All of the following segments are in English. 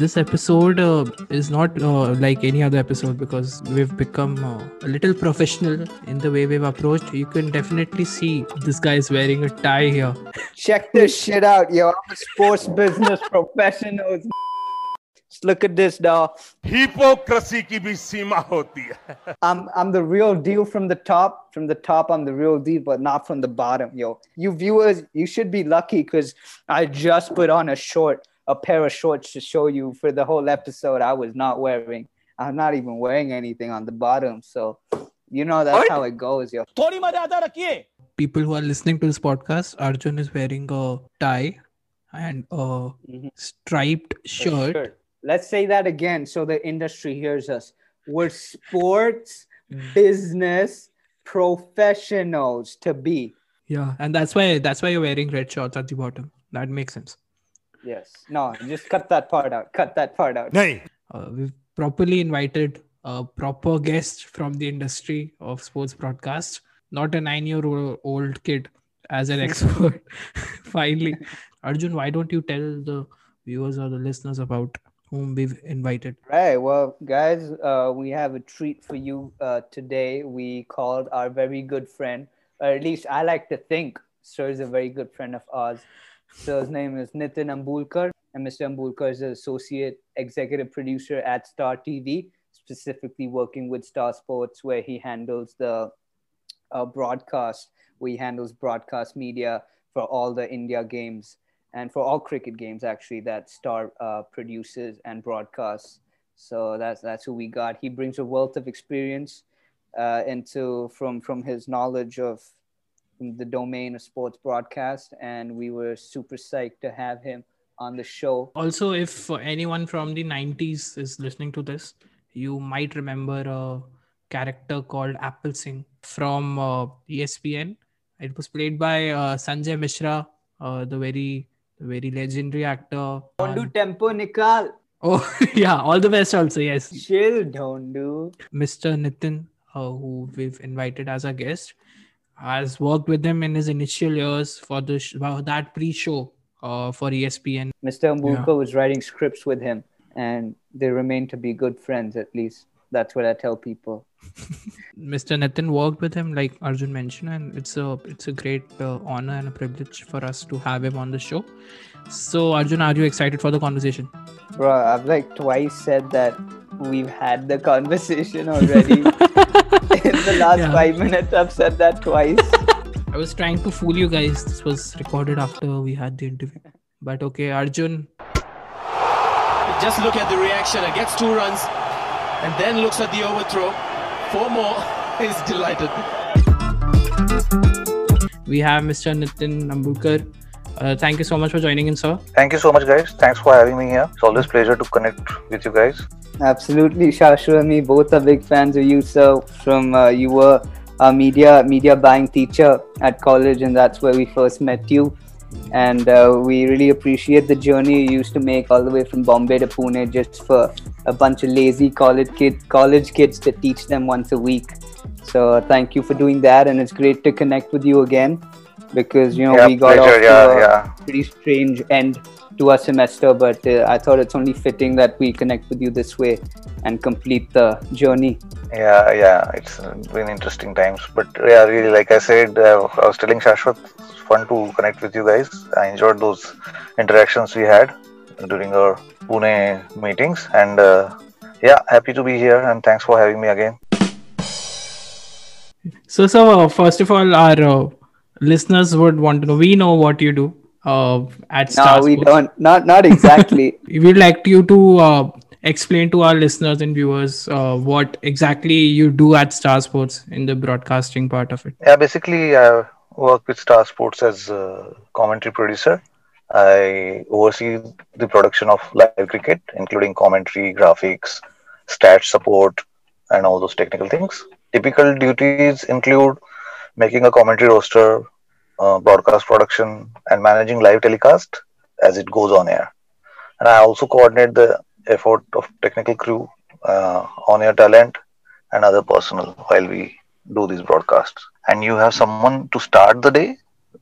this episode uh, is not uh, like any other episode because we've become uh, a little professional in the way we've approached. You can definitely see this guy is wearing a tie here. Check this shit out, yo. I'm a sports business professional. Just look at this, dog. Hypocrisy ki bhi seema hoti hai. I'm, I'm the real deal from the top. From the top, I'm the real deal, but not from the bottom, yo. You viewers, you should be lucky because I just put on a short a pair of shorts to show you for the whole episode. I was not wearing. I'm not even wearing anything on the bottom. So, you know, that's how it goes, yo. People who are listening to this podcast, Arjun is wearing a tie and a mm-hmm. striped shirt. shirt. Let's say that again so the industry hears us. We're sports business professionals to be. Yeah, and that's why that's why you're wearing red shorts at the bottom. That makes sense. Yes. No, just cut that part out. Cut that part out. Nay. uh, we've properly invited a proper guest from the industry of sports broadcast, not a nine year old kid as an expert. Finally, Arjun, why don't you tell the viewers or the listeners about whom we've invited? Right. Well, guys, uh, we have a treat for you uh, today. We called our very good friend, or at least I like to think Sir is a very good friend of ours. So his name is Nitin Ambulkar, and Mr. Ambulkar is an associate executive producer at Star TV, specifically working with Star Sports, where he handles the uh, broadcast. We handles broadcast media for all the India games and for all cricket games actually that Star uh, produces and broadcasts. So that's that's who we got. He brings a wealth of experience uh, into from from his knowledge of the domain of sports broadcast, and we were super psyched to have him on the show. Also, if anyone from the 90s is listening to this, you might remember a character called Apple Singh from uh, ESPN. It was played by uh, Sanjay Mishra, uh, the very the very legendary actor. Don't do tempo nikal. oh, yeah, all the best also, yes. Chill, don't do. Mr. Nitin, uh, who we've invited as a guest, has worked with him in his initial years for the sh- that pre-show uh, for ESPN. Mr. Ambulkar was writing scripts with him, and they remain to be good friends. At least that's what I tell people. Mr. Nitin worked with him, like Arjun mentioned, and it's a it's a great uh, honor and a privilege for us to have him on the show. So, Arjun, are you excited for the conversation? Bro, I've like twice said that we've had the conversation already. In the last Yeah. five minutes, I've said that twice. I was trying to fool you guys. This was recorded after we had the interview. But okay, Arjun, Just look at the reaction and gets two runs and then looks at the overthrow. Four more. He's delighted. we have Mr. Nitin Ambulkar. Uh, thank you so much for joining in, sir. Thank you so much, guys. Thanks for having me here. It's always pleasure to connect with you guys. Absolutely, Shashwat and me both are big fans of you, sir. From uh, you were a media media buying teacher at college, and that's where we first met you. And uh, we really appreciate the journey you used to make all the way from Bombay to Pune just for a bunch of lazy college kid college kids to teach them once a week. So thank you for doing that, and it's great to connect with you again because you know yeah, we got pleasure. off Yeah, a yeah. pretty strange end to our semester, but uh, I thought it's only fitting that we connect with you this way and complete the journey. Yeah, yeah, it's been interesting times, but yeah, really, like I said, uh, I was telling Shashwat, it's fun to connect with you guys. I enjoyed those interactions we had during our Pune meetings, and uh, yeah, happy to be here, and thanks for having me again. So, so uh, first of all, our uh, listeners would want to know. We know what you do uh, at No, Star we don't. Not not exactly. We'd like you to uh, explain to our listeners and viewers uh, what exactly you do at Star Sports in the broadcasting part of it. Yeah, basically, I work with Star Sports as a commentary producer. I oversee the production of live cricket, including commentary, graphics, stats support, and all those technical things. Typical duties include making a commentary roster, uh, broadcast production, and managing live telecast as it goes on air. And I also coordinate the effort of technical crew, uh, on air talent, and other personnel while we do these broadcasts. And you have someone to start the day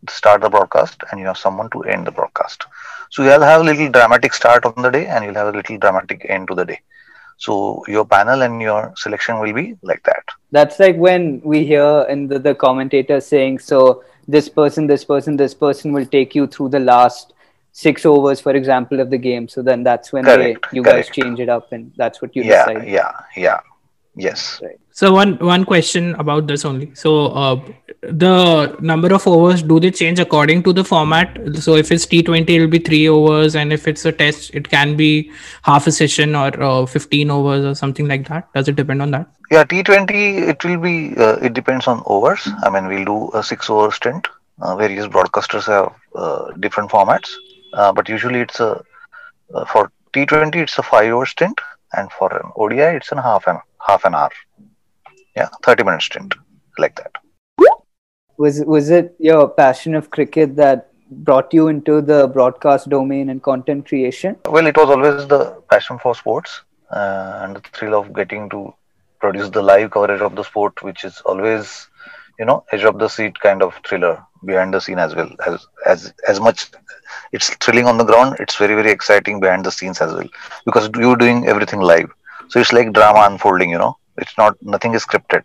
start the broadcast and you have someone to end the broadcast. So you'll have a little dramatic start on the day and you'll have a little dramatic end to the day. So your panel and your selection will be like that. That's like when we hear in the, the commentator saying, so this person, this person, this person will take you through the last six overs, for example, of the game. So then that's when they, you correct. guys change it up and that's what you yeah, decide. yeah, yeah. Yes. So one one question about this only. So uh, the number of overs do they change according to the format? So if it's T Twenty, it'll be three overs, and if it's a test, it can be half a session or uh, fifteen overs or something like that. Does it depend on that? Yeah, T20, it will be, uh, it depends on overs. I mean, we'll do a six over stint. Uh, various broadcasters have uh, different formats, uh, but usually it's a, uh, for T20, it's a five over stint, and for an ODI, it's a half an, half an hour. Yeah, 30 minute stint, like that. Was, was it your passion of cricket that brought you into the broadcast domain and content creation? Well, it was always the passion for sports uh, and the thrill of getting to produce the live coverage of the sport, which is always, you know, edge of the seat kind of thriller behind the scene as well as as as much. It's thrilling on the ground. It's very very exciting behind the scenes as well because you're doing everything live. So it's like drama unfolding. You know, it's not nothing is scripted.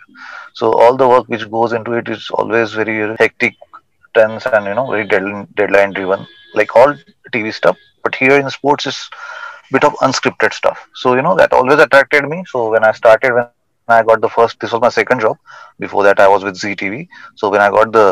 So all the work which goes into it is always very hectic, tense, and you know very deadline deadline driven, like all TV stuff. But here in sports is bit of unscripted stuff. So you know that always attracted me. So when I started, when I got the first, this was my second job. Before that, I was with ZTV. So when I got the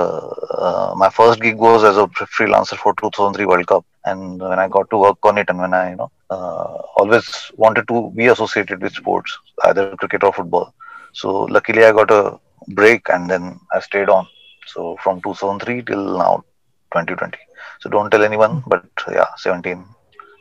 uh, my first gig was as a freelancer for 2003 World Cup, and when I got to work on it, and when I you know uh, always wanted to be associated with sports, either cricket or football. So luckily, I got a break, and then I stayed on. So from 2003 till now, 2020. So don't tell anyone, but yeah, 17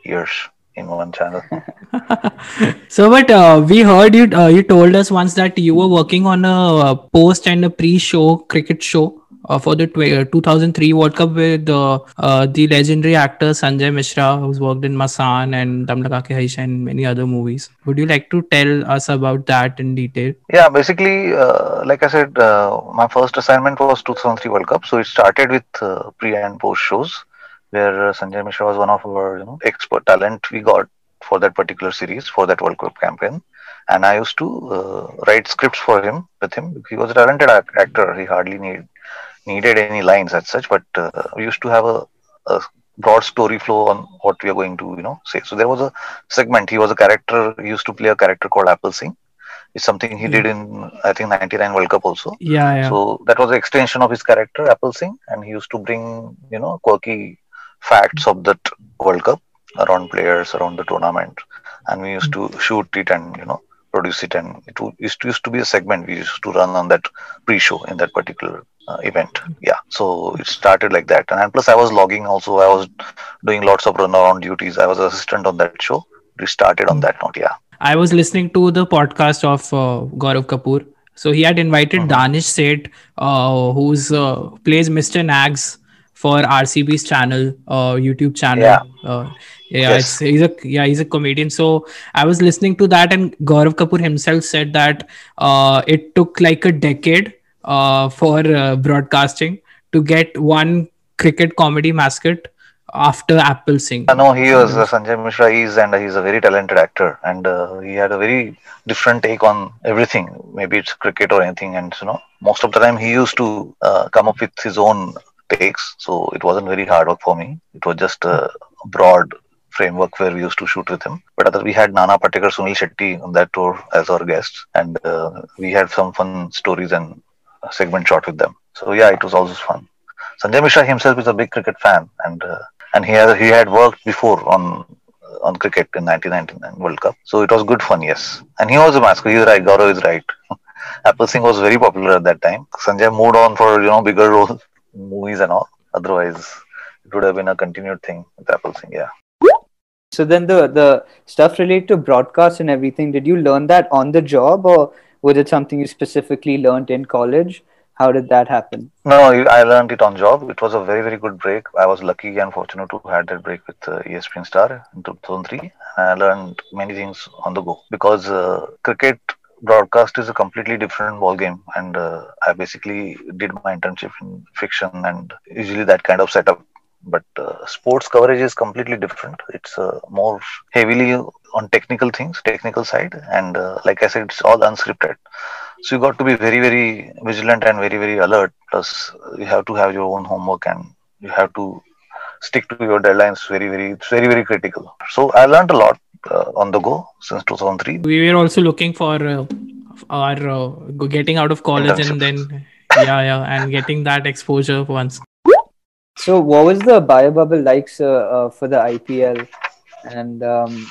years in one channel. so, but uh, we heard you. Uh, you told us once that you were working on a uh, post and a pre-show cricket show uh, for the tw- 2003 World Cup with uh, uh, the legendary actor Sanjay Mishra, who's worked in Masan and Dum Laga Ke Haisha and many other movies. Would you like to tell us about that in detail? Yeah, basically, uh, like I said, uh, my first assignment was 2003 World Cup. So it started with uh, pre and post shows, where uh, Sanjay Mishra was one of our you know expert talent we got for that particular series for that World Cup campaign. And I used to uh, write scripts for him with him. He was a talented ac- actor. He hardly need needed any lines as such, but uh, we used to have a, a broad story flow on what we are going to you know say. So there was a segment. He was a character. He used to play a character called Apple Singh. It's something he did in I think 99 World Cup also. Yeah, yeah. So that was the extension of his character, Apple Singh, and he used to bring, you know, quirky facts of that World Cup around players, around the tournament, and we used to shoot it and you know produce it, and it used to, used to be a segment we used to run on that pre-show in that particular uh, event. Yeah, so it started like that, and, plus I was logging also. I was doing lots of run around duties. I was assistant on that show. We started on that note. Yeah. I was listening to the podcast of uh, Gaurav Kapoor. So he had invited Danish Seth, uh, who's uh, plays Mr. Nags for RCB's channel, uh, YouTube channel. Yeah. Uh, yeah, Yes. he's a yeah he's a comedian. So I was listening to that, and Gaurav Kapoor himself said that uh, it took like a decade uh, for uh, broadcasting to get one cricket comedy mascot after Apple Singh. I know he was uh, Sanjay Mishra is and he's a very talented actor and uh, he had a very different take on everything. Maybe it's cricket or anything, and you know most of the time he used to uh, come up with his own takes. So it wasn't very hard work for me. It was just a broad framework where we used to shoot with him. But other we had Nana Patekar, Sunil Shetty on that tour as our guests, and uh, we had some fun stories and segment shot with them. So yeah, it was also fun. Sanjay Mishra himself is a big cricket fan, and uh, and he had he had worked before on on cricket in 1999 World Cup, so it was good fun. Yes, and he was a mascot. He's right. Gaurav is right. Apple Singh was very popular at that time. Sanjay moved on for you know bigger roles, movies and all. Otherwise, it would have been a continued thing with Apple Singh. Yeah. So then the the stuff related to broadcast and everything, did you learn that on the job or was it something you specifically learned in college? How did that happen? No, I learned it on job. It was a very, very good break. I was lucky and fortunate to have that break with uh, ESPN Star in 2003. I learned many things on the go because uh, cricket broadcast is a completely different ball game, and uh, I basically did my internship in fiction and usually that kind of setup. But uh, sports coverage is completely different. It's uh, more heavily on technical things, technical side, and uh, like I said, it's all unscripted. So you got to be very, very vigilant and very, very alert. Plus, you have to have your own homework and you have to stick to your deadlines. Very, very, it's very, very critical. So I learned a lot uh, on the go since 2003. We were also looking for uh, our uh, getting out of college and then yeah, yeah, and getting that exposure once. So, what was the bio bubble like sir, uh, for the IPL, and um,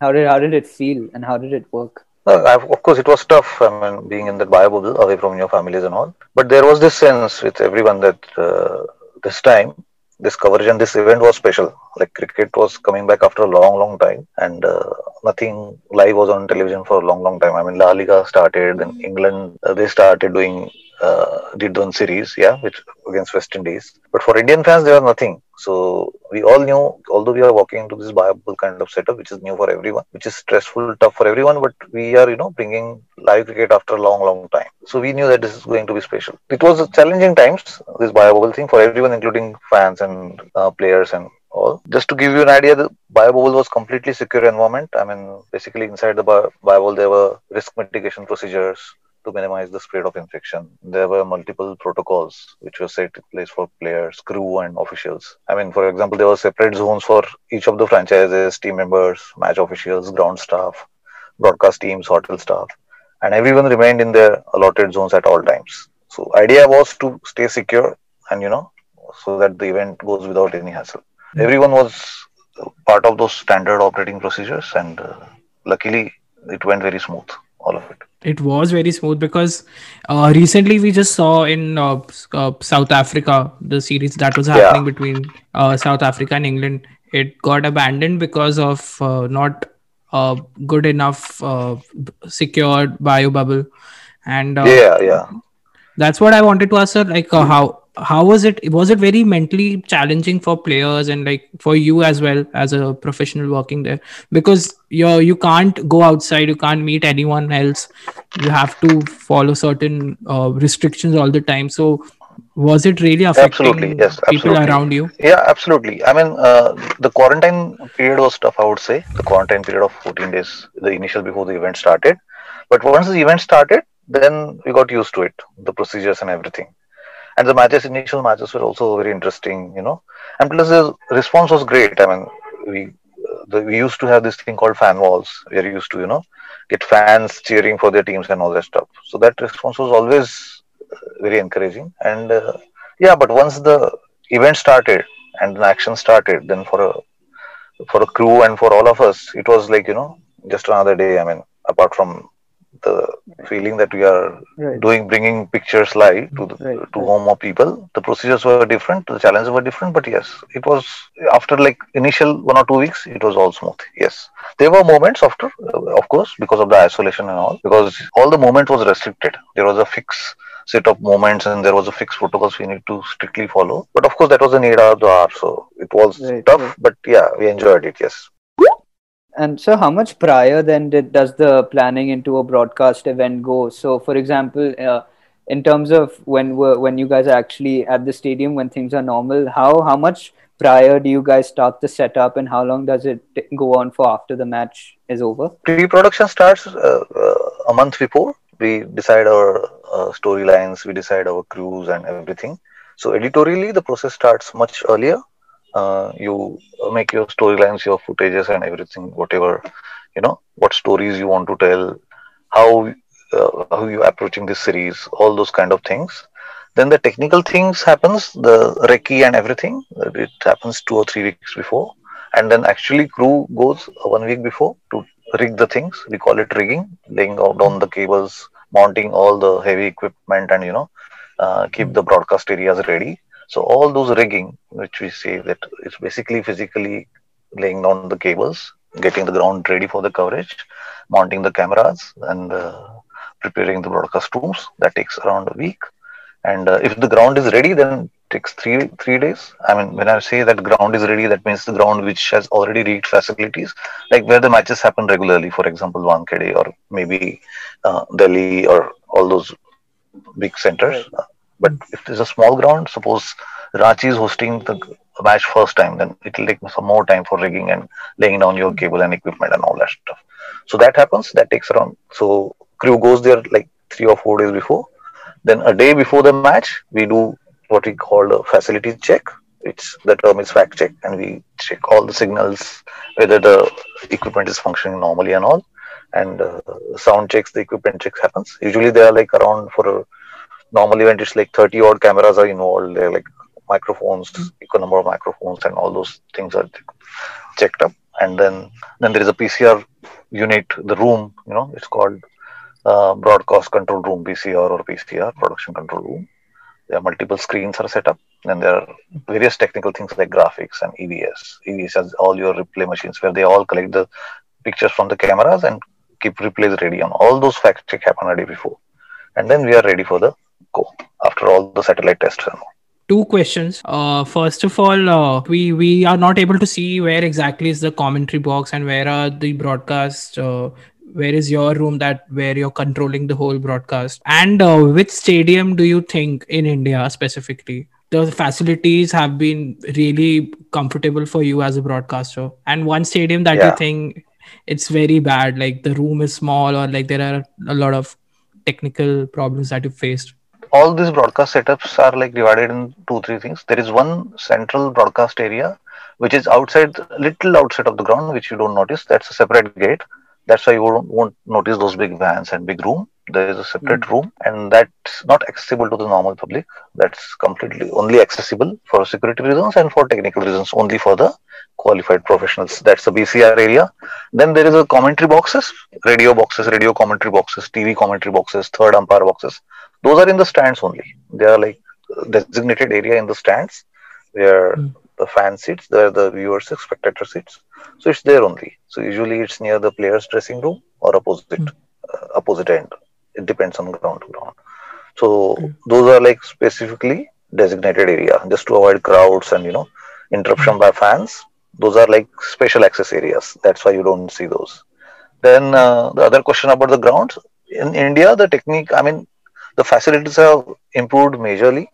how did how did it feel, and how did it work? I- of course, it was tough. I mean, being in that bio bubble, away from your families and all. But there was this sense with everyone that uh, this time, this coverage and this event was special. Like cricket was coming back after a long, long time, and uh, nothing live was on television for a long, long time. I mean, La Liga started, then England uh, they started doing uh, did one series, yeah, which against West Indies. But for Indian fans, there was nothing. So we all knew, although we are walking into this bio bubble kind of setup, which is new for everyone, which is stressful, tough for everyone, but we are, you know, bringing live cricket after a long, long time. So we knew that this is going to be special. It was challenging times, this bio bubble thing for everyone, including fans and uh, players and all. Just to give you an idea, the biobubble was completely secure environment. I mean, basically inside the bi- biobubble, there were risk mitigation procedures to minimize the spread of infection. There were multiple protocols which were set in place for players, crew, and officials. I mean, for example, there were separate zones for each of the franchises, team members, match officials, ground staff, broadcast teams, hotel staff, and everyone remained in their allotted zones at all times. So, idea was to stay secure and you know, so that the event goes without any hassle. Everyone was part of those standard operating procedures, and uh, luckily, it went very smooth. All of it. It was very smooth because uh, recently we just saw in uh, uh, South Africa the series that was happening between uh, South Africa and England. It got abandoned because of uh, not uh, good enough uh, secured bio bubble, and uh, yeah, yeah. that's what I wanted to ask her. Like, uh, how how was it? Was it very mentally challenging for players and like for you as well as a professional working there? Because you you can't go outside, you can't meet anyone else. You have to follow certain uh, restrictions all the time. So, was it really affecting Absolutely, yes, people absolutely. around you? Yeah, absolutely. I mean, uh, the quarantine period was tough, I would say. The quarantine period of 14 days, the initial before the event started. But once the event started, then we got used to it, the procedures and everything. And the matches, initial matches were also very interesting, you know. And plus, the response was great. I mean, we the, we used to have this thing called fan walls. We are used to, you know, get fans cheering for their teams and all that stuff. So that response was always uh, very encouraging. And uh, yeah, but once the event started and the action started, then for a for a crew and for all of us, it was like you know just another day. I mean, apart from the feeling that we are Right. doing bringing pictures live to the Right, to home of people, the procedures were different, the challenges were different. But yes, it was after like initial one or two weeks, it was all smooth. Yes, there were moments after, uh, of course, because of the isolation and all, because all the movement was restricted. There was a fixed set of moments and there was a fixed protocols we need to strictly follow. But of course, that was the need of the hour, so it was Right, tough. But yeah, we enjoyed it. Yes. And so, how much prior then did does the planning into a broadcast event go? So, for example, uh, in terms of when when you guys are actually at the stadium when things are normal, how how much prior do you guys start the setup, and how long does it t- go on for after the match is over? pre-production starts uh, uh, a month before we decide our uh, storylines we decide our crews and everything so editorially the process starts much earlier uh, you make your storylines your footages and everything whatever you know what stories you want to tell how uh, how you approaching this series all those kind of things. Then the technical things happens the recce and everything it happens two or three weeks before. And then actually crew goes one week before to rig the things. We call it rigging laying out down the cables mounting all the heavy equipment and you know uh, keep the broadcast areas ready so all those rigging which we say that it's basically physically laying down the cables getting the ground ready for the coverage mounting the cameras and uh, preparing the broadcast rooms that takes around a week and uh, if the ground is ready then takes three three days. I mean, when I say that ground is ready, that means the ground which has already reached facilities, like where the matches happen regularly. For example, Wankhede or maybe uh, Delhi or all those big centers. Uh, but if there's a small ground, suppose Ranchi is hosting the match first time, then it will take some more time for rigging and laying down your cable and equipment and all that stuff. So that happens. That takes around. So crew goes there like three or four days before. Then a day before the match, we do what we call a facility check. It's the term is fact check, and we check all the signals, whether the equipment is functioning normally and all. And uh, sound checks, the equipment checks happens. Usually they are like around for a normal event. It's like 30 odd cameras are involved. They're like microphones, equal number of microphones, and all those things are checked up. And then then there is a PCR unit, the room. You know, it's called uh, broadcast control room, pcr or PCR, production control room. There are multiple screens are set up. Then there are various technical things like graphics and EVS. EVS has all your replay machines where they all collect the pictures from the cameras and keep replays ready on all those fact check happen a day before. And then we are ready for the go after all the satellite tests and all. Two questions. Uh, first of all uh, we we are not able to see where exactly is the commentary box and where are the broadcast uh, where is your room that where you're controlling the whole broadcast? And uh, which stadium do you think in india specifically? The facilities have been really comfortable for you as a broadcaster. And one stadium that Yeah. you think it's very bad like the room is small or like there are a lot of technical problems that you faced all these broadcast setups are like divided in two three things. There is one central broadcast area which is outside little outside of the ground which you don't notice. That's a separate gate. That's why you won't, won't notice those big vans and big room. There is a separate hmm. room and that's not accessible to the normal public. That's completely only accessible for security reasons and for technical reasons only for the qualified professionals. That's the bcr area. Then there is a commentary boxes radio boxes radio commentary boxes tv commentary boxes third umpire boxes those are in the stands only. They are like designated area in the stands. Where Mm. the fan sits where the viewers spectator seats. so it's there only. So usually it's near the players dressing room or opposite Mm. uh, opposite end. It depends on ground to ground. So Mm. those are like specifically designated area just to avoid crowds and you know interruption by fans. Those are like special access areas. That's why you don't see those. Then uh, the other question about the grounds. In india the technique i mean the facilities have improved majorly.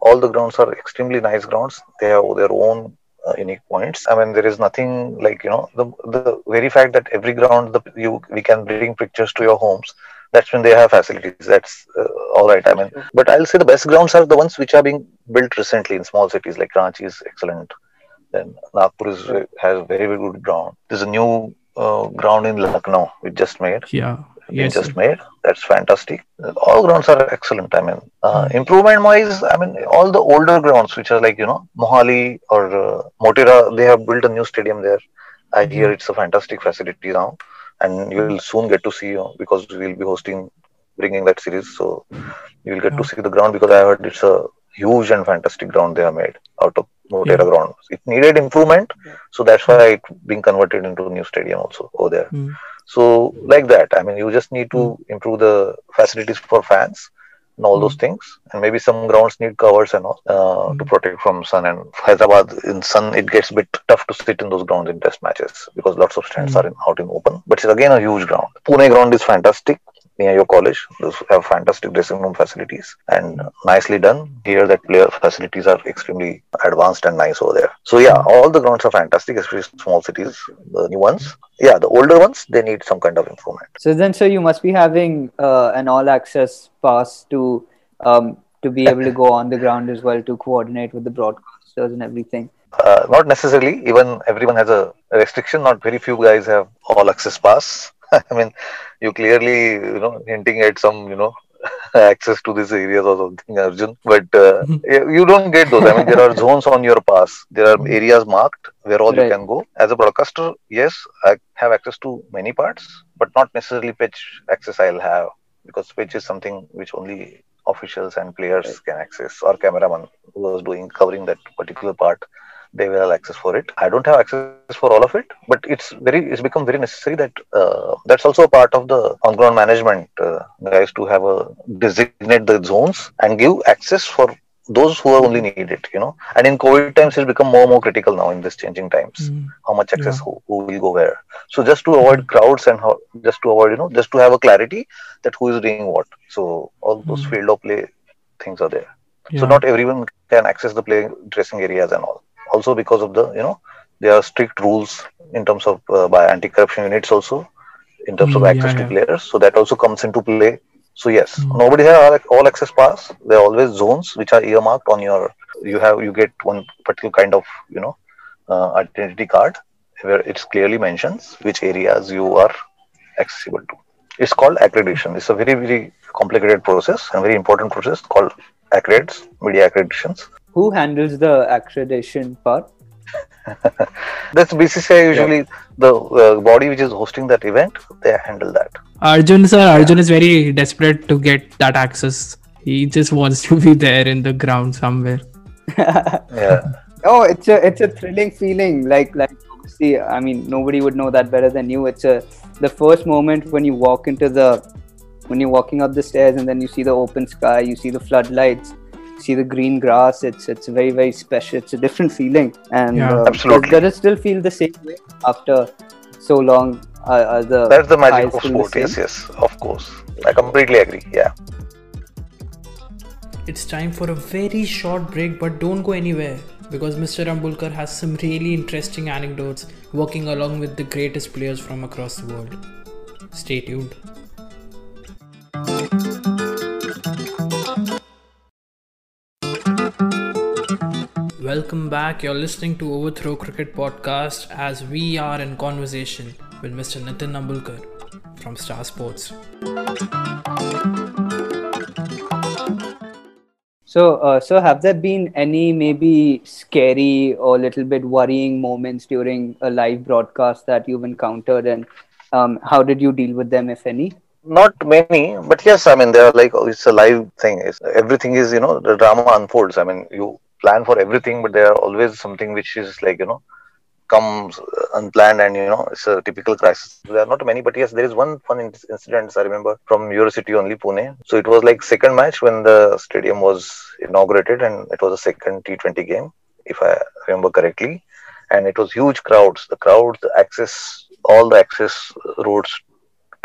All the grounds are extremely nice grounds. They have their own uh, unique points. I mean there is nothing like you know the the very fact that every ground the you we can bring pictures to your homes that's when they have facilities. That's uh, all right. I mean but i'll say the best grounds are the ones which are being built recently in small cities like ranchi is excellent. Then nagpur is has very very good ground. There's a new uh, ground in lucknow we just made. Yeah yes just made. That's fantastic. All grounds are excellent. I mean, uh, improvement wise, I mean, all the older grounds, which are like, you know, Mohali or uh, Motera, they have built a new stadium there. I hear it's a fantastic facility now. And you will soon get to see, you know, because we'll be hosting, bringing that series. So you'll get to see the ground because I heard it's a huge and fantastic ground they have made out of Motera Yeah. ground. It needed improvement. So that's why it being converted into a new stadium also over there. Mm. So like that, I mean, you just need to improve the facilities for fans and all those things, and maybe some grounds need covers and all uh, to protect from sun. And Hyderabad in sun, it gets a bit tough to sit in those grounds in test matches because lots of stands Mm. are in, out in open. But it's again a huge ground. Pune ground is fantastic near your college. Those have fantastic dressing room facilities and nicely done. Here, that player facilities are extremely advanced and nice over there. So yeah, all the grounds are fantastic, especially small cities, the new ones. Yeah, the older ones they need some kind of improvement. So then, sir, you must be having uh, an all-access pass to um, to be able to go on the ground as well to coordinate with the broadcasters and everything. Uh, not necessarily. Even everyone has a restriction. Not very few guys have all access pass. I mean, you clearly you know hinting at some you know access to these areas or something, Arjun. But uh, you you don't get those. I mean, there are zones on your pass. There are areas marked where all you can go. As a broadcaster, yes, I have access to many parts, but not necessarily pitch access. I'll have because pitch is something which only officials and players can access or cameraman who was doing covering that particular part they will have access for it i don't have access for all of it but it's very it's become very necessary that uh, that's also a part of the on ground management uh, guys to have a designate the zones and give access for those who are only need it, you know. And in COVID times, it'll become more and more critical now in this changing times. Mm. How much access, Yeah. who, who will go where. So just to avoid crowds and how, just to avoid, you know, just to have a clarity that who is doing what. So all those Mm. field of play things are there. Yeah. So not everyone can access the play dressing areas and all. Also because of the, you know, there are strict rules in terms of uh, by anti-corruption units also in terms of Mm, access yeah, to yeah. players. So that also comes into play. So yes, Mm. nobody has all, all access pass. There are always zones which are earmarked on your. You have you get one particular kind of you know uh, identity card where it's clearly mentions which areas you are accessible to. It's called accreditation. It's a very very complicated process and very important process called accredits, media accreditations. Who handles the accreditation part? That's BCCI usually the uh, body which is hosting that event. They handle that. Arjun sir, Arjun is very desperate to get that access. He just wants to be there in the ground somewhere. Yeah. Oh, it's a it's a thrilling feeling. Like like obviously, I mean, nobody would know that better than you. It's a the first moment when you walk into the when you're walking up the stairs and then you see the open sky, you see the floodlights, see the green grass. It's it's very very special. It's a different feeling, and Yeah. uh, Absolutely. Does, does it still feel the same way after so long? Uh, are the That's the magic of still the sport. Yes, yes, of course. I completely agree. Yeah. It's time for a very short break, but don't go anywhere because Mr. Ambulkar has some really interesting anecdotes working along with the greatest players from across the world. Stay tuned. Welcome back. You're listening to Overthrow Cricket Podcast as we are in conversation with Mr. Nitin Ambulkar from Star Sports. So, uh, so have there been any maybe scary or little bit worrying moments during a live broadcast that you've encountered, and um, how did you deal with them, if any? Not many, but yes, I mean, they're like, oh, it's a live thing. It's, everything is, you know, the drama unfolds. I mean, you plan for everything, but there are always something which is like, you know, comes unplanned and, you know, it's a typical crisis. There are not many, but yes, there is one fun incident I remember from your city only, Pune. So it was like second match when the stadium was inaugurated and it was a second T20 game, if I remember correctly. And it was huge crowds. The crowds, the access, all the access roads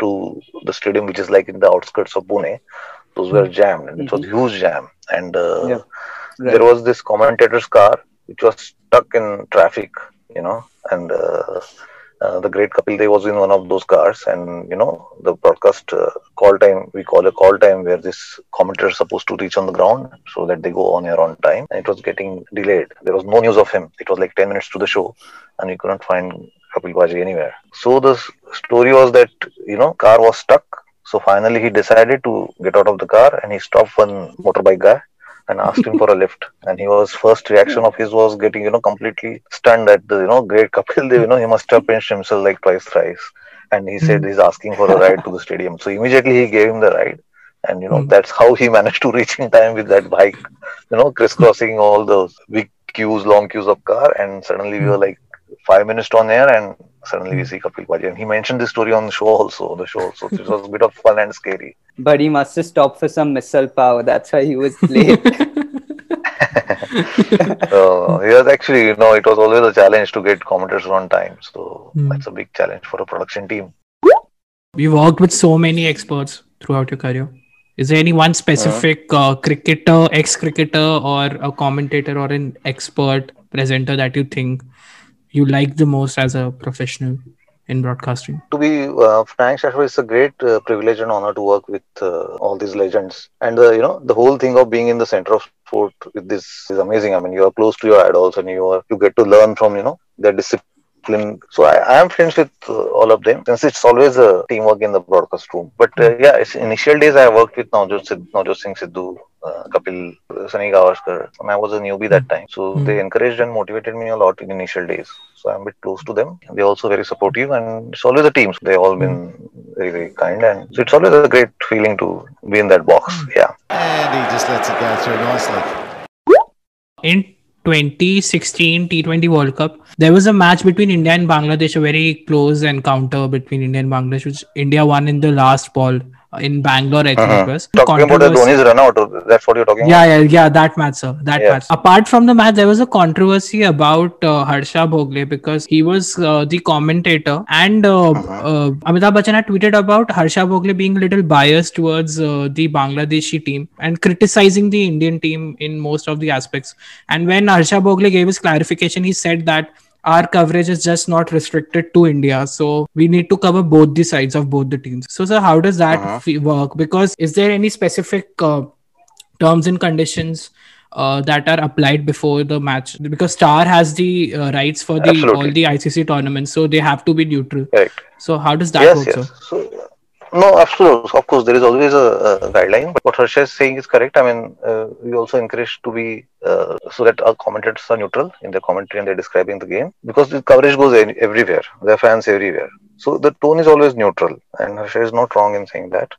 to the stadium, which is like in the outskirts of Pune, those were jammed, and it was huge jam. And uh, Yeah. There was this commentator's car which was stuck in traffic, you know, and uh, uh, the great Kapil Dev was in one of those cars, and you know, the broadcast uh, call time we call a call time where this commentator is supposed to reach on the ground so that they go on air on time, and it was getting delayed. There was no news of him. It was like ten minutes to the show, and we couldn't find Kapil Paaji anywhere. So the story was that you know car was stuck. So finally he decided to get out of the car and he stopped one motorbike guy and asked him for a lift. And he was first reaction of his was getting you know completely stunned at the you know great Kapil Dev. You know he must have pinched himself like twice thrice. And he said hmm. he's asking for a ride to the stadium. So immediately he gave him the ride. And you know hmm. that's how he managed to reach in time with that bike. You know crisscrossing all those big queues, long queues of car, and suddenly we were hmm. like five minutes on air, and suddenly we see Kapil Paaji. And he mentioned this story on the show also. The show also. So it was a bit of fun and scary. But he must have stopped for some missile power. That's why he was late. uh, he was actually, you know, it was always a challenge to get commentators on time. So Hmm. that's a big challenge for a production team. You worked with so many experts throughout your career. Is there any one specific uh, cricketer, ex-cricketer, or a commentator or an expert presenter that you think you like the most as a professional in broadcasting? To be uh, frank, Shashwat, it's a great uh, privilege and honor to work with uh, all these legends. And you know, the whole thing of being in the center of sport with this is amazing. I mean, you are close to your idols, and you are you get to learn from you know their discipline. So I, I am friends with uh, all of them since it's always a teamwork in the broadcast room. But uh, yeah, it's initial days I worked with Navjot, Sid- Navjot Singh Sidhu, uh, Kapil, uh, Sunny Gavaskar, and I was a newbie that time. So Mm. they encouraged and motivated me a lot in initial days. So I'm a bit close to them. They're also very supportive, and it's always a team. So they've all been very, very kind, and so it's always a great feeling to be in that box. Yeah. And he just lets it go through nicely. In 2016 T20 World Cup, there was a match between India and Bangladesh, a very close encounter between India and Bangladesh, which India won in the last ball in Bangalore. I think it was Talking about the Dhoni's run out, that's what you're talking yeah, about. yeah, yeah, that match, sir. That Yes. match. Apart from the match, there was a controversy about uh, Harsha Bhogle because he was uh, the commentator, and uh, uh, Amitabh Bachchan had tweeted about Harsha Bhogle being a little biased towards uh, the Bangladeshi team and criticizing the Indian team in most of the aspects. And when Harsha Bhogle gave his clarification, he said that our coverage is just not restricted to India. So we need to cover both the sides of both the teams. So, sir, how does that Uh-huh. fe- work? Because is there any specific uh, terms and conditions uh, that are applied before the match? Because Star has the uh, rights for the Absolutely. all the ICC tournaments, so they have to be neutral. Correct. So, how does that yes, work, yes. sir? So, no, absolutely. Of course, there is always a, a guideline. But what Harsha is saying is correct. I mean, uh, we also encourage to be uh, so that our commentators are neutral in their commentary and they're describing the game because the coverage goes everywhere. There are fans everywhere. So the tone is always neutral, and Harsha is not wrong in saying that.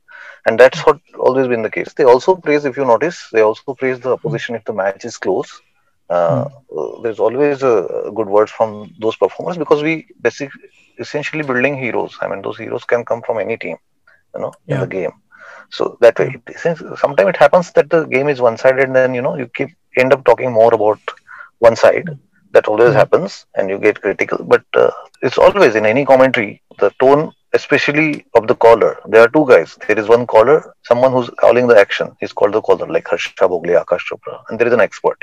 And that's what always been the case. They also praise, if you notice, they also praise the opposition if the match is close. Uh, uh, there's always a good words from those performers because we basically essentially building heroes. I mean, those heroes can come from any team, you know, in the game. So that way, it, since sometimes it happens that the game is one-sided, and then you know you keep end up talking more about one side. That always mm-hmm. happens, and you get critical. But uh, it's always in any commentary the tone, especially of the caller. There are two guys. There is one caller, someone who's calling the action. He's called the caller, like Harsha Bhogle, Akash Chopra, and there is an expert.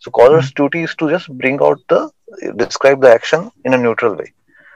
So caller's mm-hmm. duty is to just bring out the describe the action in a neutral way,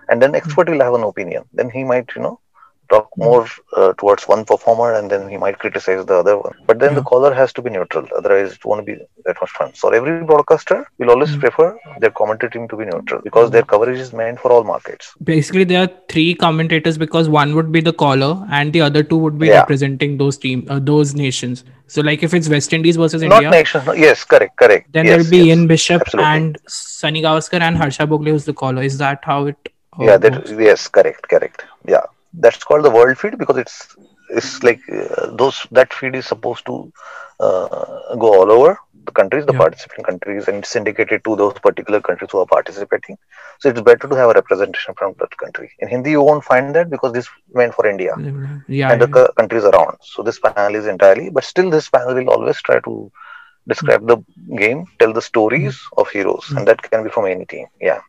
and then mm-hmm. expert will have an opinion. Then he might you know talk more uh, towards one performer, and then he might criticize the other one. But then the caller has to be neutral, otherwise it won't be that much fun. So every broadcaster will always prefer their commentary team to be neutral because their coverage is meant for all markets. Basically, there are three commentators because one would be the caller and the other two would be Yeah. representing those team, uh, those nations. So, like if it's West Indies versus India. Not India, nations. no- Yes, correct, correct. then yes, there'll be yes. Ian Bishop Absolutely. and Sunny Gavaskar and Harsha Bhogle who's the caller. Is that how it? uh, yeah that yes correct correct yeah that's called the world feed because it's it's like uh, those that feed is supposed to uh, go all over the countries the Yeah. participating countries and it's syndicated to those particular countries who are participating. So it's better to have a representation from that country. In hindi you won't find that because this meant for india Yeah, and the yeah. co- countries around. So this panel is entirely but still this panel will always try to describe the game tell the stories Hmm. of heroes and that can be from any team. Yeah.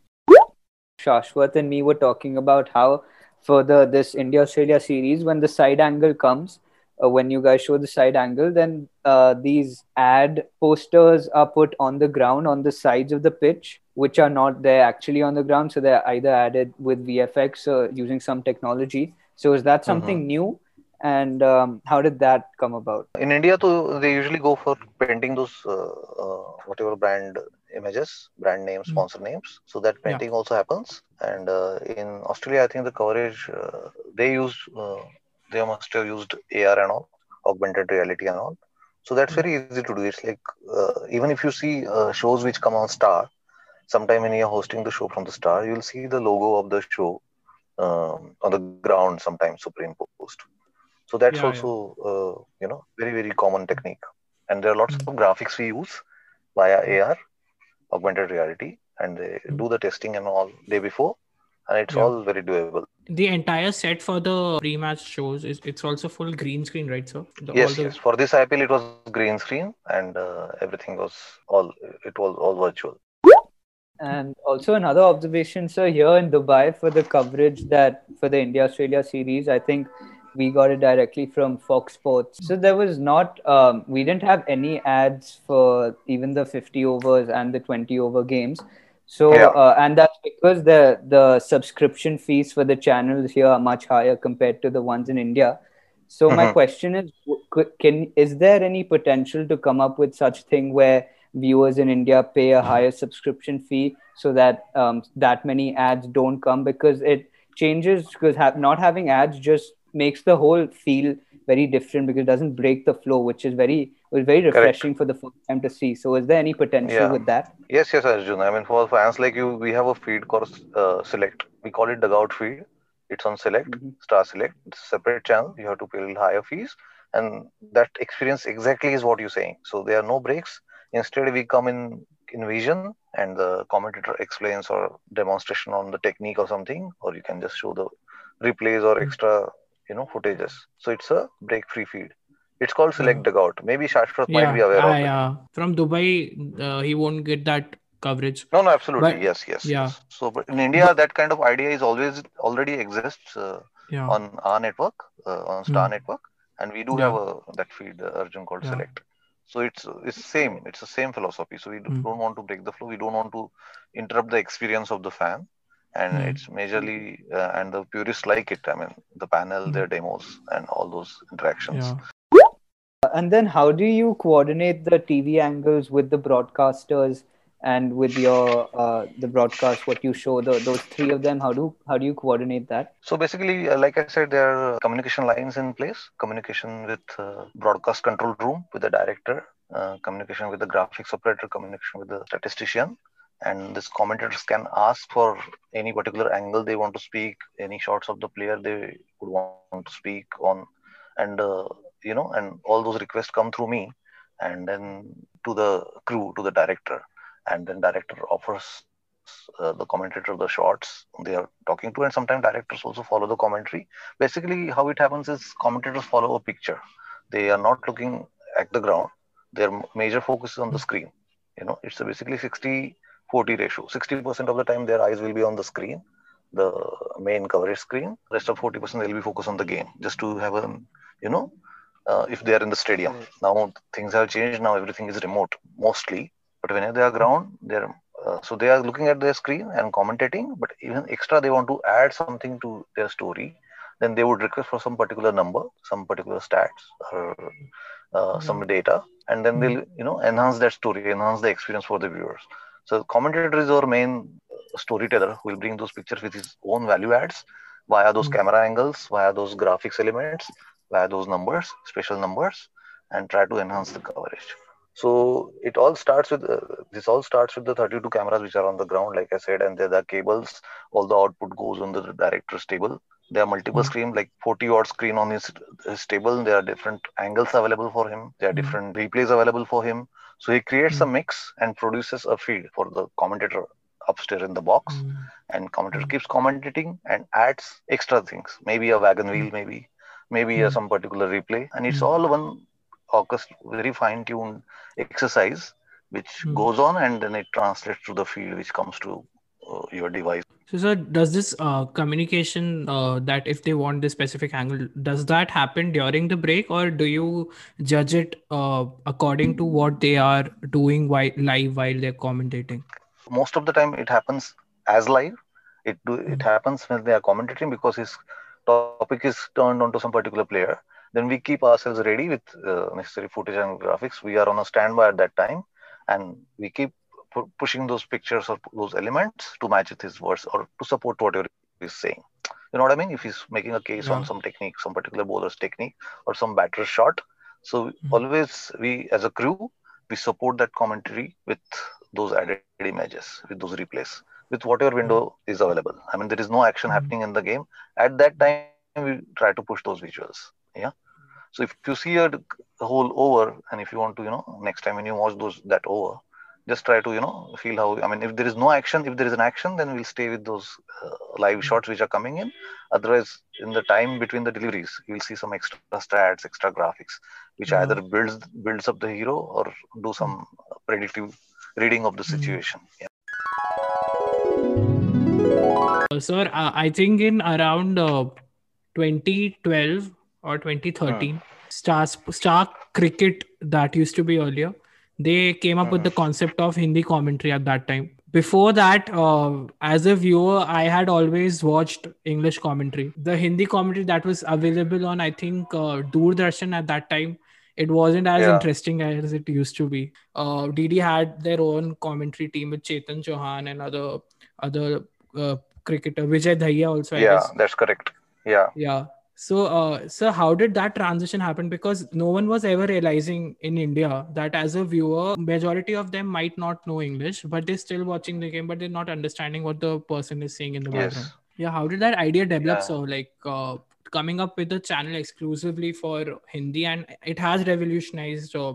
Shashwat and me were talking about how for the this India Australia series, when the side angle comes, uh, when you guys show the side angle, then uh, these ad posters are put on the ground on the sides of the pitch, which are not there actually on the ground. So they're either added with VFX or using some technology. So is that something new? And um, how did that come about? in India, too, they usually go for painting those uh, uh, whatever brand images, brand names, sponsor names. So that Yeah. painting also happens. And uh, in Australia, I think the coverage uh, they used uh, they must have used AR and all, augmented reality and all. So that's very easy to do. It's like uh, even if you see uh, shows which come on Star, sometime when you're hosting the show from the Star, you'll see the logo of the show um, on the ground sometimes superimposed. So that's Yeah, yeah. also uh, you know very very common technique, and there are lots of graphics we use via AR, augmented reality, and they do the testing and all day before, and it's Yeah. all very doable. The entire set for the pre-match shows is it's also full green screen, right, sir? The, yes, all the, yes. For this IPL, it was green screen, and uh, everything was all it was all virtual. And also another observation, sir, here in Dubai for the coverage that for the India Australia series, I think we got it directly from Fox Sports. So there was not, um, we didn't have any ads for even the 50 overs and the 20 over games. So Yeah. uh, and that's because the the subscription fees for the channels here are much higher compared to the ones in India. So my Mhm. question is, can is there any potential to come up with such thing where viewers in India pay a higher subscription fee so that um, that many ads don't come because it changes because ha- not having ads just makes the whole feel very different because it doesn't break the flow, which is very it was very refreshing for the first time to see. So is there any potential Yeah. with that? Yes, yes, Arjun. I mean, for fans like you, we have a feed called uh, Select. We call it Dugout Feed. It's on Select, Mhm. Star Select. It's a separate channel. You have to pay a little higher fees, and that experience exactly is what you're saying. So there are no breaks. Instead, we come in in vision, and the commentator explains or demonstration on the technique or something, or you can just show the replays or extra you know footages. So it's a break free feed. It's called select Yeah. dugout. Maybe Shashwat yeah, might be aware ah, of it. yeah. From Dubai, uh, he won't get that coverage. No, no, absolutely. But- yes, yes. yeah. yes. So, but in India, that kind of idea is always already exists uh, Yeah. on our network, uh, on Star Hmm. Network, and we do Yeah. have a that feed uh, Arjun called Yeah. Select. So it's it's same. It's the same philosophy. So we Hmm. don't want to break the flow. We don't want to interrupt the experience of the fan, and Hmm. it's majorly uh, and the purists like it. I mean, the panel, Hmm. their demos, and all those interactions. And then how do you coordinate the TV angles with the broadcasters and with your uh, the broadcast what you show the, those three of them how do how do you coordinate that? So basically, uh, like I said, there are communication lines in place, communication with uh, broadcast control room with the director, uh, communication with the graphics operator, communication with the statistician. And these commentators can ask for any particular angle they want to speak, any shots of the player they would want to speak on. And, uh, you know, and all those requests come through me and then to the crew, to the director. And then director offers uh, the commentator the shots they are talking to and sometimes directors also follow the commentary. Basically how it happens is commentators follow a picture. They are not looking at the ground. Their major focus is on the screen. You know it's basically 60 40 ratio. 60% of the time their eyes will be on the screen the main coverage screen. Rest of 40% they'll be focused on the game just to have a you know uh, if they are in the stadium. Now things have changed. Now everything is remote mostly. But when they are ground they're uh, so they are looking at their screen and commentating. But even extra they want to add something to their story. Then they would request for some particular number some particular stats or uh, some data. And then they'll you know enhance that story enhance the experience for the viewers. So commentator is our main storyteller. Who will bring those pictures with his own value adds via those Mm. camera angles via those graphics elements via those numbers special numbers and try to enhance the coverage so it all starts with uh, this all starts with the 32 cameras which are on the ground like i said and there are cables all the output goes on the director's table there are multiple Mm. screen like 40 watt screen on his, his table there are different angles available for him there are Mm. different replays available for him so he creates a Mm. mix and produces a feed for the commentator upstairs in the box Mm. and commentator Mm. keeps commentating and adds extra things maybe a wagon wheel maybe maybe a, Mm. some particular replay and it's Mm. all one orchestra very fine tuned exercise which Mm. goes on and then it translates to the field which comes to uh, your device So, sir, does this uh, communication uh, that if they want this specific angle, does that happen during the break, or do you judge it uh, according to what they are doing while live while they're commentating? most of the time it happens as live it do it Mm. happens when they are commentating because his topic is turned onto some particular player then we keep ourselves ready with uh, necessary footage and graphics. We are on a standby at that time and we keep pu- pushing those pictures or those elements to match with his words or to support whatever he's saying. You know what i mean? If he's making a case on some technique some particular bowler's technique or some batter's shot. So Mhm. always we as a crew we support that commentary with those added images with those replays with whatever window is available. I mean there is no action Mhm. happening in the game. At that time we try to push those visuals. Yeah? So if you see a whole over and if you want to you know next time when you watch those that over just try to you know feel how i mean if there is no action if there is an action then we'll stay with those uh, live shots which are coming in. Otherwise in the time between the deliveries you'll see some extra stats extra graphics which Yeah. either builds builds up the hero or do some predictive reading of the situation. Yeah. Sir, uh, I think in around uh, 2012 or 2013, Star Star Cricket that used to be earlier, they came up with the concept of Hindi commentary at that time. Before that, uh, as a viewer, I had always watched English commentary. The Hindi commentary that was available on, I think, uh, Doordarshan at that time, it wasn't as Yeah. interesting as it used to be. Uh, DD had their own commentary team with Chetan Chauhan and other other uh, cricketer Vijay Dahiya also. I yeah guess. that's correct yeah Yeah. So, uh, so how did that transition happen? Because no one was ever realizing in India that as a viewer, majority of them might not know English, but they're still watching the game, but they're not understanding what the person is saying in the background. yes Yeah. How did that idea develop? Yeah. So, like, uh, coming up with a channel exclusively for Hindi, and it has revolutionized uh,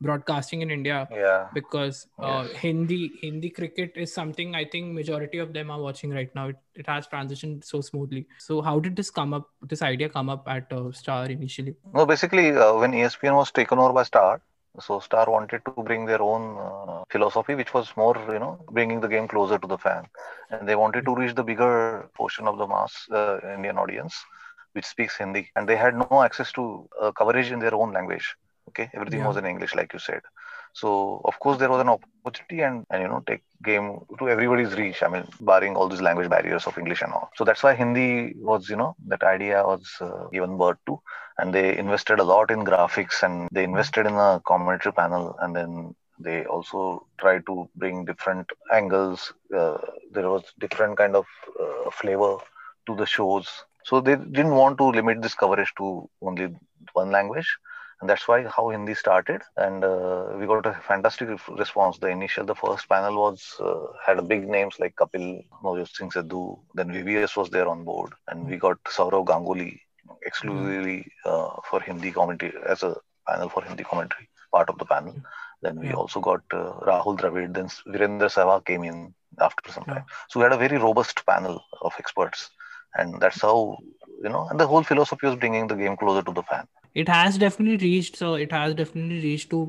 broadcasting in India Yeah. because uh. Hindi Hindi cricket is something I think majority of them are watching right now. It, it has transitioned so smoothly. So how did this come up? This idea come up at uh, Star initially? No, basically, uh, when ESPN was taken over by Star, so Star wanted to bring their own uh, philosophy, which was more, you know, bringing the game closer to the fan, and they wanted to reach the bigger portion of the mass uh, Indian audience, which speaks Hindi, and they had no access to uh, coverage in their own language. Okay, everything Yeah. was in English, like you said. So of course there was an opportunity and, and you know take game to everybody's reach. I mean, barring all these language barriers of English and all. So that's why Hindi was you know that idea was uh, given birth to, and they invested a lot in graphics and they invested in a commentary panel, and then they also tried to bring different angles. Uh, there was different kind of uh, flavor to the shows. So they didn't want to limit this coverage to only one language and that's why how Hindi started. And uh, we got a fantastic response. The initial, the first panel was uh, had big names like Kapil, Navjot Singh Sidhu. Then VVS was there on board, and we got Sourav Ganguly exclusively uh, for Hindi commentary as a panel for Hindi commentary, part of the panel. Then we Yeah. also got uh, Rahul Dravid. Then Virendra Sehwag came in after some Yeah. time. So we had a very robust panel of experts, and that's how you know. And the whole philosophy was bringing the game closer to the fan. It has definitely reached so it has definitely reached to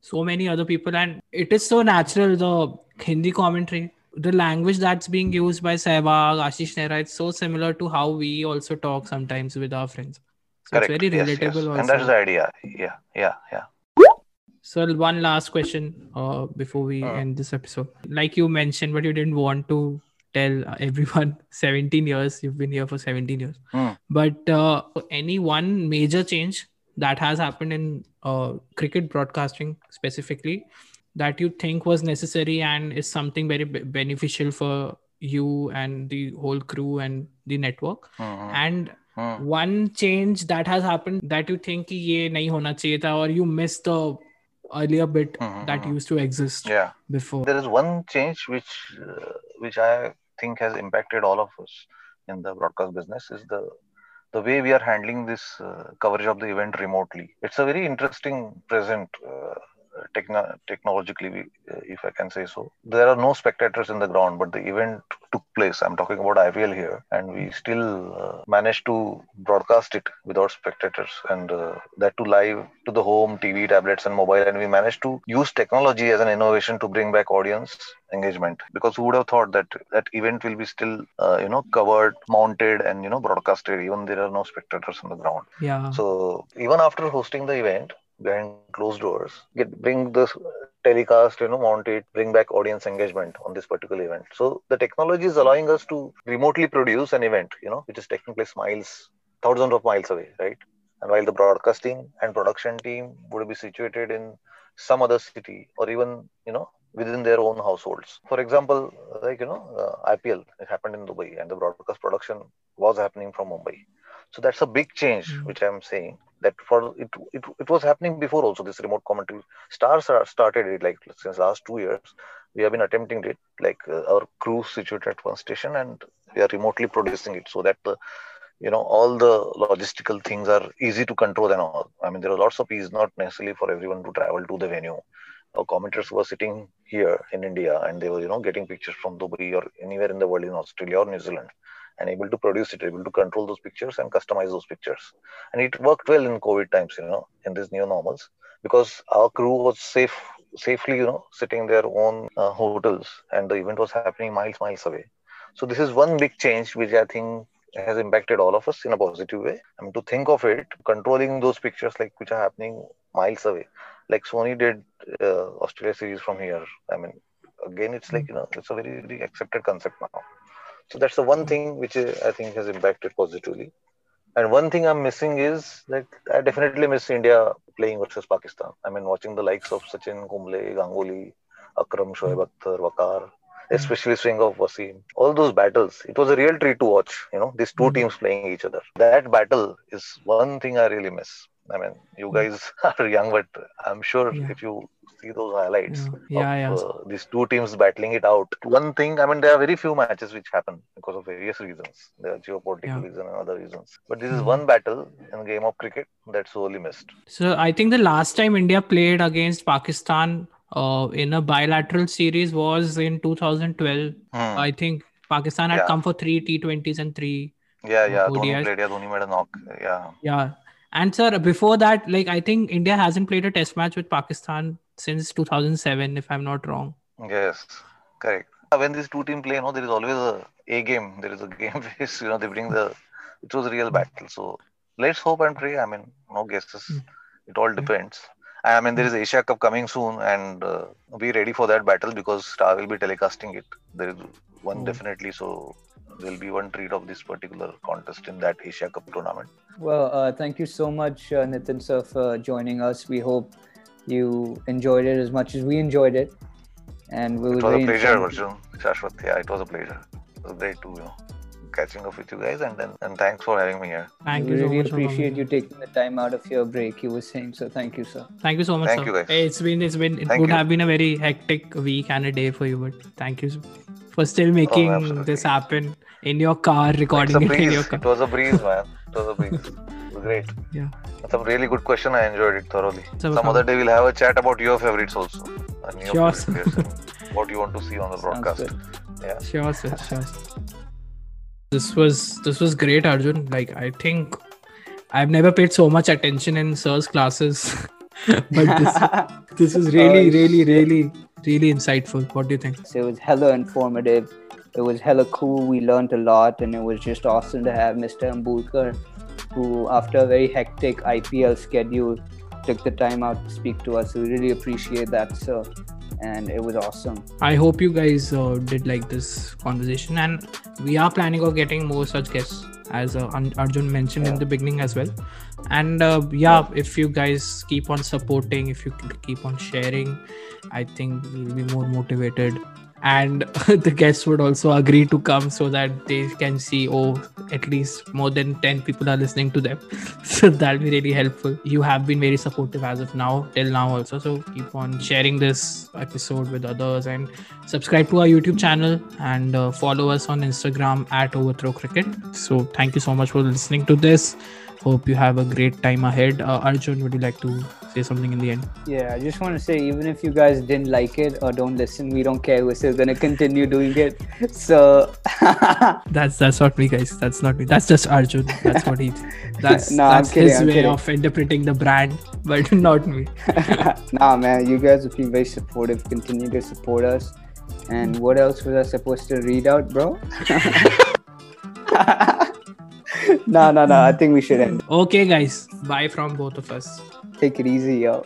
so many other people and it is so natural the hindi commentary the language that's being used by Sehwag, Ashish Nehra, it's so similar to how we also talk sometimes with our friends. So Correct. it's very Yes, yes. relatable And that's the idea. Yeah, yeah, yeah. So one last question uh, before we Uh. end this episode. Like you mentioned, but you didn't want to tell everyone 17 years you've been here for 17 years mm. but uh, any one major change that has happened in uh, cricket broadcasting specifically that you think was necessary and is something very b- beneficial for you and the whole crew and the network mm-hmm. and mm. one change that has happened that you think ye nahi hona chahiye tha or you miss the earlier bit Mhm, that mhm. used to exist Yeah. before There is one change which uh, which I think has impacted all of us in the broadcast business is the the way we are handling this uh, coverage of the event remotely. It's a very interesting present uh, techno- technologically, uh, if I can say so. There are no spectators in the ground, but the event took place. I'm talking about IPL here, and we still uh, managed to broadcast it without spectators, and uh, that to live to the home, TV, tablets, and mobile. And we managed to use technology as an innovation to bring back audience engagement. Because who would have thought that that event will be still, uh, you know, covered, mounted, and you know, broadcasted, even there are no spectators on the ground. yeah So even after hosting the event behind closed doors, get bring the telecast, you know, mount it, bring back audience engagement on this particular event. So the technology is allowing us to remotely produce an event, you know, which is taking place miles, thousands of miles away, right? And while the broadcasting and production team would be situated in some other city or even, you know, within their own households. For example, like, you know, uh, IPL, it happened in Dubai and the broadcast production was happening from Mumbai. So that's a big change, Mm. which I'm saying that for it, it, it was happening before also this remote commentary. Stars are started it like since last two years. We have been attempting it like uh, our crew situated at one station and we are remotely producing it so that the you know all the logistical things are easy to control and all. I mean there are lots of ease, not necessarily for everyone to travel to the venue. Our commenters were sitting here in India and they were you know getting pictures from Dubai or anywhere in the world in Australia or New Zealand and able to produce it, able to control those pictures and customize those pictures. And it worked well in COVID times, you know, in these new normals, because our crew was safe, safely, you know, sitting in their own uh, hotels, and the event was happening miles, miles away. So this is one big change which I think has impacted all of us in a positive way. I mean, to think of it, controlling those pictures like which are happening miles away, like Sony did uh, Australia series from here. I mean, again, it's like you know, it's a very, very accepted concept now. So that's the one thing which I think has impacted positively. And one thing I'm missing is that I definitely miss India playing versus Pakistan. I mean, watching the likes of Sachin, Kumble, Ganguly, Akram, Shoaib Akhtar, Waqar, especially swing of Wasim. All those battles, it was a real treat to watch. You know, these two Mhm. teams playing each other. That battle is one thing I really miss. I mean, you guys are young, but I'm sure Yeah. if you see those highlights Yeah, yeah, yeah. of uh, these two teams battling it out. One thing, I mean, there are very few matches which happen because of various reasons. There are geopolitical Yeah. reasons and other reasons. But this is Mhm. one battle in the game of cricket that's sorely missed. So I think the last time India played against Pakistan uh, in a bilateral series was in 2012. Hmm. I think Pakistan had Yeah. come for three T20s and three. Yeah, yeah. Dhoni played. Yeah, Dhoni made a knock. Yeah. Yeah. And sir, before that, like I think India hasn't played a test match with Pakistan since 2007, if I'm not wrong. Yes. Correct. When these two teams play, you know, there is always a A game. There is a game face. You know, they bring the. It was a real battle. So let's hope and pray. I mean, no guesses. Hmm. It all depends. I mean, there is Asia Cup coming soon, and uh, be ready for that battle because Star will be telecasting it. There is one Oh. definitely. So there'll be one treat of this particular contest in that Asia Cup tournament. Well, uh, thank you so much, uh, Nitin sir, for joining us. We hope you enjoyed it as much as we enjoyed it, and we It was was a very pleasure, informative. Arjun. Shashwat. Yeah, it was a pleasure. It was great to you know catching up with you guys, and then and thanks for having me here. Thank we you so really much. for appreciate you taking the time out of your break. You were saying so. Thank you, sir. Thank you so much. Thank sir. you, guys. It's been it's been it Thank would you. have been a very hectic week and a day for you, but thank you for still oh, making Oh, this happen in your car, It's recording a it in breeze. your It was a breeze, man. It was a breeze. It was great. Yeah. That's a really good question. I enjoyed it thoroughly. So, Some other day we'll have a chat about your favorites also. And your Sure, favorite sir. players and what you want to see on the Sounds broadcast. good. Yeah. Sure, sir. Sure. This was this was great, Arjun. Like I think I've never paid so much attention in sir's classes, but this this is really, Oh, really, really, really insightful. What do you think? So it was hella informative. It was hella cool. We learned a lot, and it was just awesome to have Mr. Ambulkar, who, after a very hectic IPL schedule, took the time out to speak to us. We really appreciate that, sir. And it was awesome. I hope you guys uh, did like this conversation, and we are planning on getting more such guests, as uh, Arjun mentioned in the beginning as well. And uh, yeah, if you guys keep on supporting, if you keep on sharing, I think we'll be more motivated. And the guests would also agree to come so that they can see, oh, at least more than 10 people are listening to them. So that'll be really helpful. You have been very supportive as of now, till now also. So keep on sharing this episode with others and subscribe to our YouTube channel and uh, follow us on Instagram at Overthrow Cricket. So thank you so much for listening to this. Hope you have a great time ahead. Uh, Arjun, would you like to say something in the end? Yeah, I just want to say, even if you guys didn't like it or don't listen, we don't care. We're still gonna continue doing it. So That's that's not me, guys. That's not me. That's just Arjun. That's what he. That's No, that's kidding, his I'm way kidding. of interpreting the brand, but not me. nah, man, you guys have been very supportive. Continue to support us. And what else was I supposed to read out, bro? No, no, no. I think we should end. Okay, guys. Bye from both of us. Take it easy, yo.